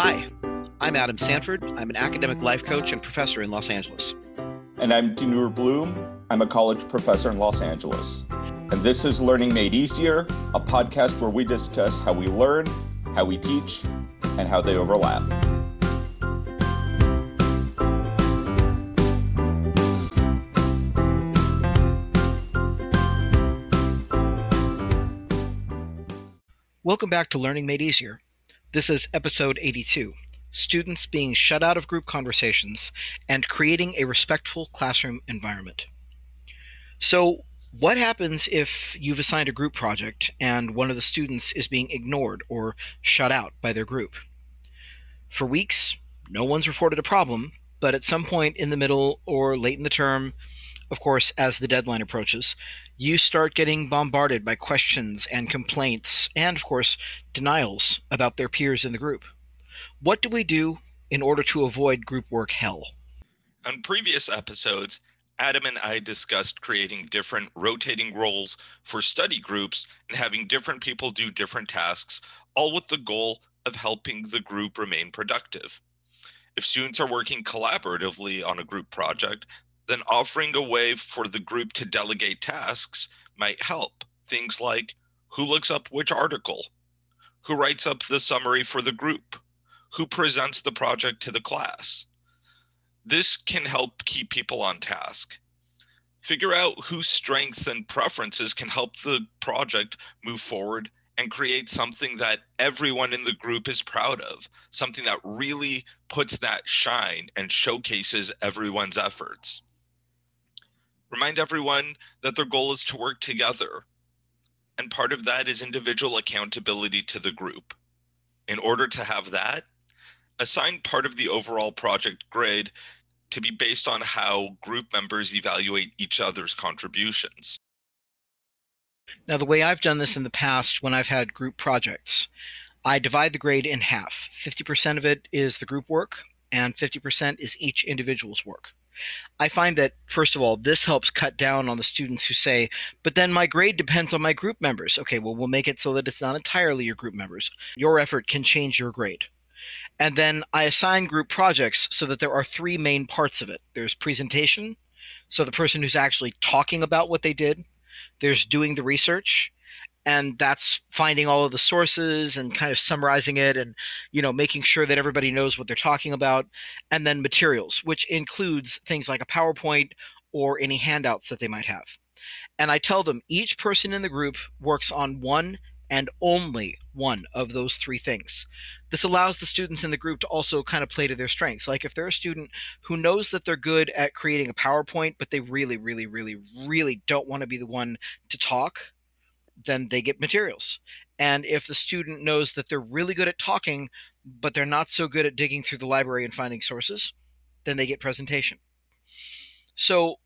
Hi, I'm Adam Sanford. I'm an academic life coach and professor in Los Angeles. And I'm Dinur Bloom. I'm a college professor in Los Angeles. And this is Learning Made Easier, a podcast where we discuss how we learn, how we teach, and how they overlap. Welcome back to Learning Made Easier. This is episode 82 Students Being Shut Out of Group Conversations and Creating a Respectful Classroom Environment. So, what happens if you've assigned a group project and one of the students is being ignored or shut out by their group? For weeks, no one's reported a problem, but at some point in the middle or late in the term, of course, as the deadline approaches, you start getting bombarded by questions and complaints, and of course, denials about their peers in the group. What do we do in order to avoid group work hell? On previous episodes, Adam and I discussed creating different rotating roles for study groups and having different people do different tasks, all with the goal of helping the group remain productive. If students are working collaboratively on a group project, then offering a way for the group to delegate tasks might help. Things like who looks up which article, who writes up the summary for the group, who presents the project to the class. This can help keep people on task. Figure out whose strengths and preferences can help the project move forward and create something that everyone in the group is proud of, something that really puts that shine and showcases everyone's efforts. Remind everyone that their goal is to work together. And part of that is individual accountability to the group. In order to have that, assign part of the overall project grade to be based on how group members evaluate each other's contributions. Now, the way I've done this in the past when I've had group projects, I divide the grade in half. 50% of it is the group work, and 50% is each individual's work. I find that, first of all, this helps cut down on the students who say, but then my grade depends on my group members. Okay, well, we'll make it so that it's not entirely your group members. Your effort can change your grade. And then I assign group projects so that there are three main parts of it there's presentation, so the person who's actually talking about what they did, there's doing the research, and that's finding all of the sources and kind of summarizing it and you know making sure that everybody knows what they're talking about and then materials which includes things like a powerpoint or any handouts that they might have and i tell them each person in the group works on one and only one of those three things. This allows the students in the group to also kind of play to their strengths. Like if they're a student who knows that they're good at creating a PowerPoint, but they really, really, really, really don't want to be the one to talk, then they get materials. And if the student knows that they're really good at talking, but they're not so good at digging through the library and finding sources, then they get presentation. So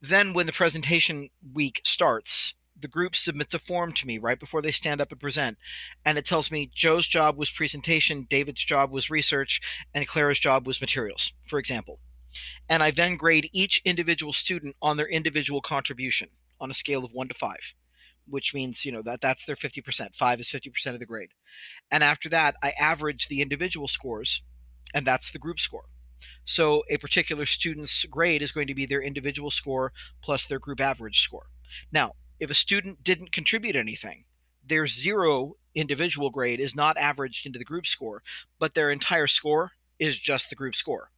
then when the presentation week starts, the group submits a form to me right before they stand up and present. And it tells me Joe's job was presentation, David's job was research, and Clara's job was materials, for example. And I then grade each individual student on their individual contribution on a scale of one to five which means you know that that's their 50% 5 is 50% of the grade. And after that i average the individual scores and that's the group score. So a particular student's grade is going to be their individual score plus their group average score. Now if a student didn't contribute anything their zero individual grade is not averaged into the group score but their entire score is just the group score.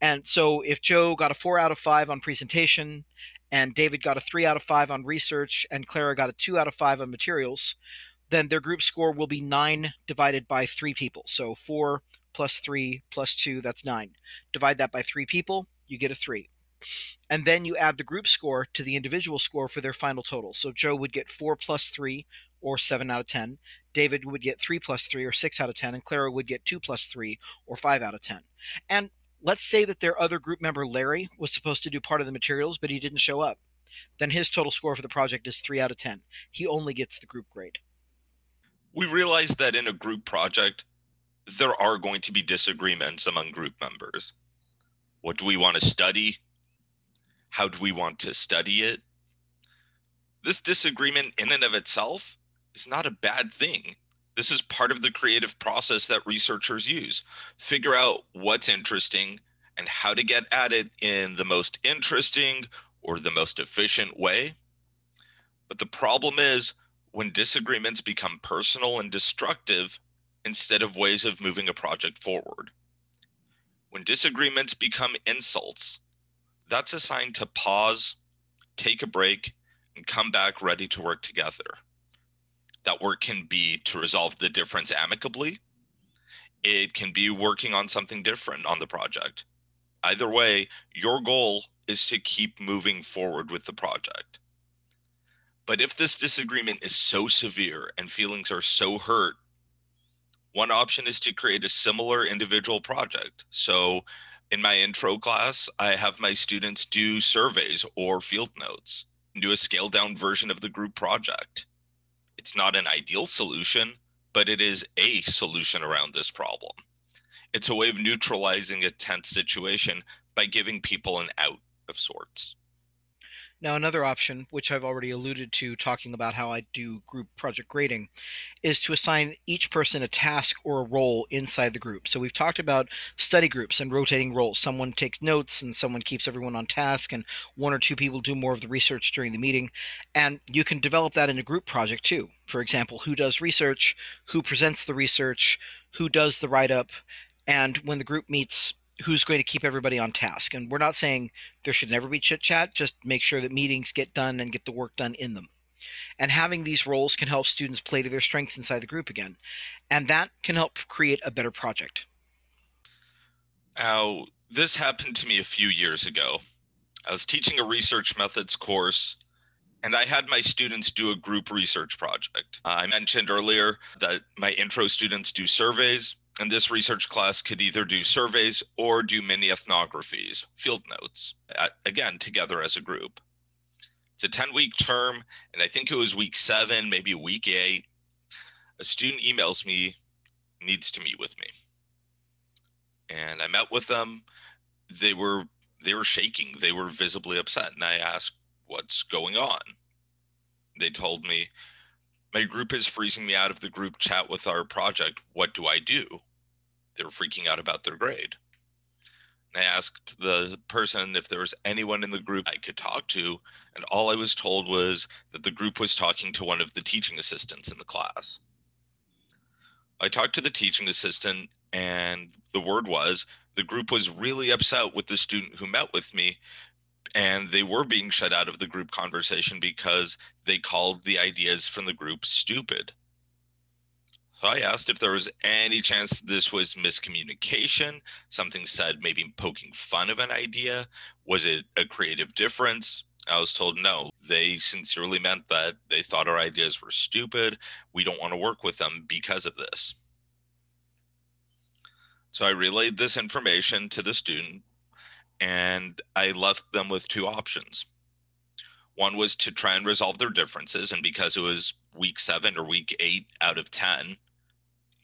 And so if Joe got a four out of five on presentation and David got a three out of five on research, and Clara got a two out of five on materials, then their group score will be nine divided by three people. So four plus three plus two, that's nine. Divide that by three people, you get a three. And then you add the group score to the individual score for their final total. So Joe would get four plus three, or 7 out of 10. David would get 3 plus 3 or 6 out of 10 and Clara would get 2 plus 3 or 5 out of 10. And Let's say that their other group member, Larry, was supposed to do part of the materials, but he didn't show up. Then his total score for the project is 3 out of 10. He only gets the group grade. We realize that in a group project, there are going to be disagreements among group members. What do we want to study? How do we want to study it? This disagreement, in and of itself, is not a bad thing. This is part of the creative process that researchers use. Figure out what's interesting and how to get at it in the most interesting or the most efficient way. But the problem is when disagreements become personal and destructive instead of ways of moving a project forward. When disagreements become insults, that's a sign to pause, take a break, and come back ready to work together. That work can be to resolve the difference amicably. It can be working on something different on the project. Either way, your goal is to keep moving forward with the project. But if this disagreement is so severe and feelings are so hurt, one option is to create a similar individual project. So in my intro class, I have my students do surveys or field notes and do a scaled down version of the group project. It's not an ideal solution, but it is a solution around this problem. It's a way of neutralizing a tense situation by giving people an out of sorts. Now, another option, which I've already alluded to talking about how I do group project grading, is to assign each person a task or a role inside the group. So we've talked about study groups and rotating roles. Someone takes notes and someone keeps everyone on task, and one or two people do more of the research during the meeting. And you can develop that in a group project too. For example, who does research, who presents the research, who does the write up, and when the group meets who's going to keep everybody on task. And we're not saying there should never be chit chat, just make sure that meetings get done and get the work done in them. And having these roles can help students play to their strengths inside the group again. And that can help create a better project. Now, this happened to me a few years ago. I was teaching a research methods course and I had my students do a group research project. I mentioned earlier that my intro students do surveys and this research class could either do surveys or do mini ethnographies, field notes, again, together as a group. It's a 10 week term, and I think it was week seven, maybe week eight. A student emails me, needs to meet with me. And I met with them. They were they were shaking. They were visibly upset. And I asked, what's going on? They told me, my group is freezing me out of the group chat with our project. What do I do? They were freaking out about their grade. And I asked the person if there was anyone in the group I could talk to, and all I was told was that the group was talking to one of the teaching assistants in the class. I talked to the teaching assistant, and the word was the group was really upset with the student who met with me and they were being shut out of the group conversation because they called the ideas from the group stupid. So I asked if there was any chance this was miscommunication, something said maybe poking fun of an idea. Was it a creative difference? I was told no. They sincerely meant that they thought our ideas were stupid. We don't want to work with them because of this. So I relayed this information to the student and I left them with two options. One was to try and resolve their differences, and because it was week seven or week eight out of 10,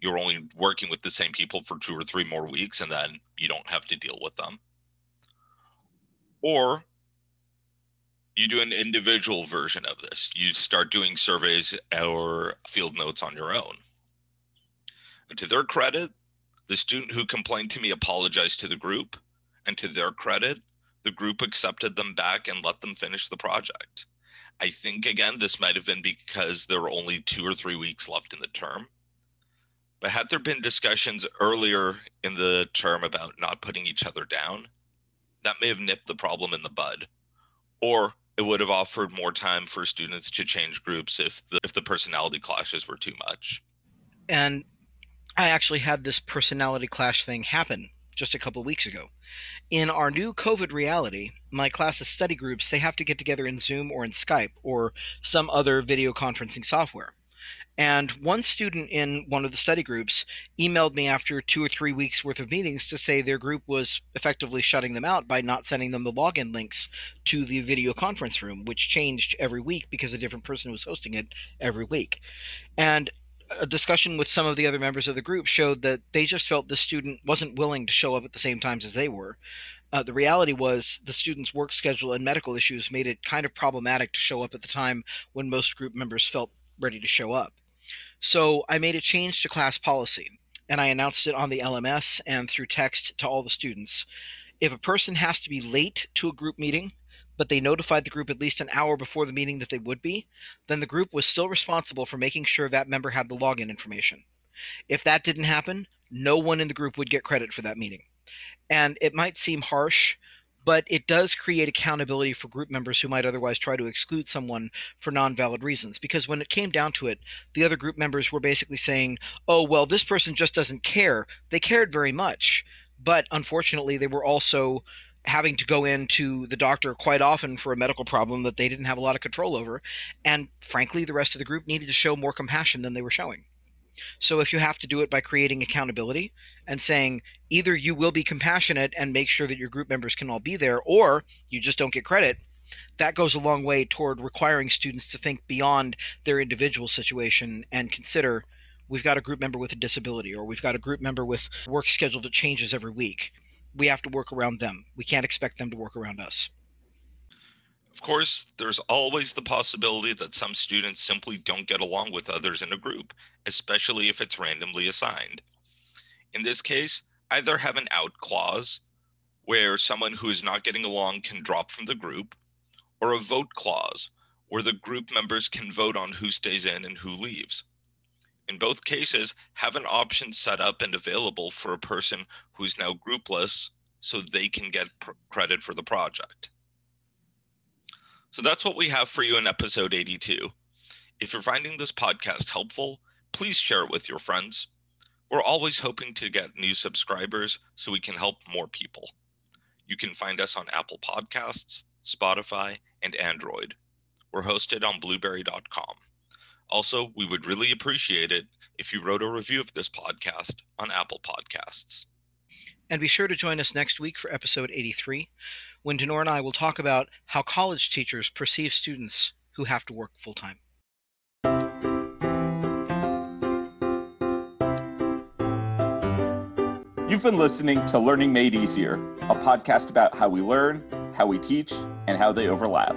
you're only working with the same people for two or three more weeks, and then you don't have to deal with them. Or you do an individual version of this. You start doing surveys or field notes on your own. And to their credit, the student who complained to me apologized to the group and to their credit, the group accepted them back and let them finish the project. I think, again, this might have been because there were only two or three weeks left in the term. But had there been discussions earlier in the term about not putting each other down, that may have nipped the problem in the bud. Or it would have offered more time for students to change groups if the, if the personality clashes were too much. And I actually had this personality clash thing happen just a couple weeks ago. In our new COVID reality, my class's study groups, they have to get together in Zoom or in Skype or some other video conferencing software. And one student in one of the study groups emailed me after two or three weeks worth of meetings to say their group was effectively shutting them out by not sending them the login links to the video conference room, which changed every week because a different person was hosting it every week. And a discussion with some of the other members of the group showed that they just felt the student wasn't willing to show up at the same times as they were. Uh, the reality was the student's work schedule and medical issues made it kind of problematic to show up at the time when most group members felt ready to show up. So I made a change to class policy and I announced it on the LMS and through text to all the students. If a person has to be late to a group meeting, but they notified the group at least an hour before the meeting that they would be, then the group was still responsible for making sure that member had the login information. If that didn't happen, no one in the group would get credit for that meeting. And it might seem harsh, but it does create accountability for group members who might otherwise try to exclude someone for non valid reasons. Because when it came down to it, the other group members were basically saying, oh, well, this person just doesn't care. They cared very much. But unfortunately, they were also having to go into the doctor quite often for a medical problem that they didn't have a lot of control over. And frankly, the rest of the group needed to show more compassion than they were showing. So if you have to do it by creating accountability and saying either you will be compassionate and make sure that your group members can all be there, or you just don't get credit, that goes a long way toward requiring students to think beyond their individual situation and consider we've got a group member with a disability or we've got a group member with work schedule that changes every week. We have to work around them. We can't expect them to work around us. Of course, there's always the possibility that some students simply don't get along with others in a group, especially if it's randomly assigned. In this case, either have an out clause where someone who is not getting along can drop from the group, or a vote clause where the group members can vote on who stays in and who leaves. In both cases, have an option set up and available for a person who's now groupless so they can get credit for the project. So that's what we have for you in episode 82. If you're finding this podcast helpful, please share it with your friends. We're always hoping to get new subscribers so we can help more people. You can find us on Apple Podcasts, Spotify, and Android. We're hosted on blubrry.com. Also, we would really appreciate it if you wrote a review of this podcast on Apple Podcasts. And be sure to join us next week for episode 83, when Dinur and I will talk about how college teachers perceive students who have to work full time. You've been listening to Learning Made Easier, a podcast about how we learn, how we teach, and how they overlap.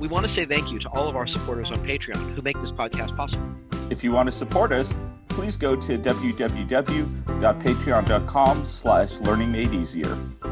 We want to say thank you to all of our supporters on Patreon who make this podcast possible. If you want to support us, please go to www.patreon.com slash learningmadeeasier.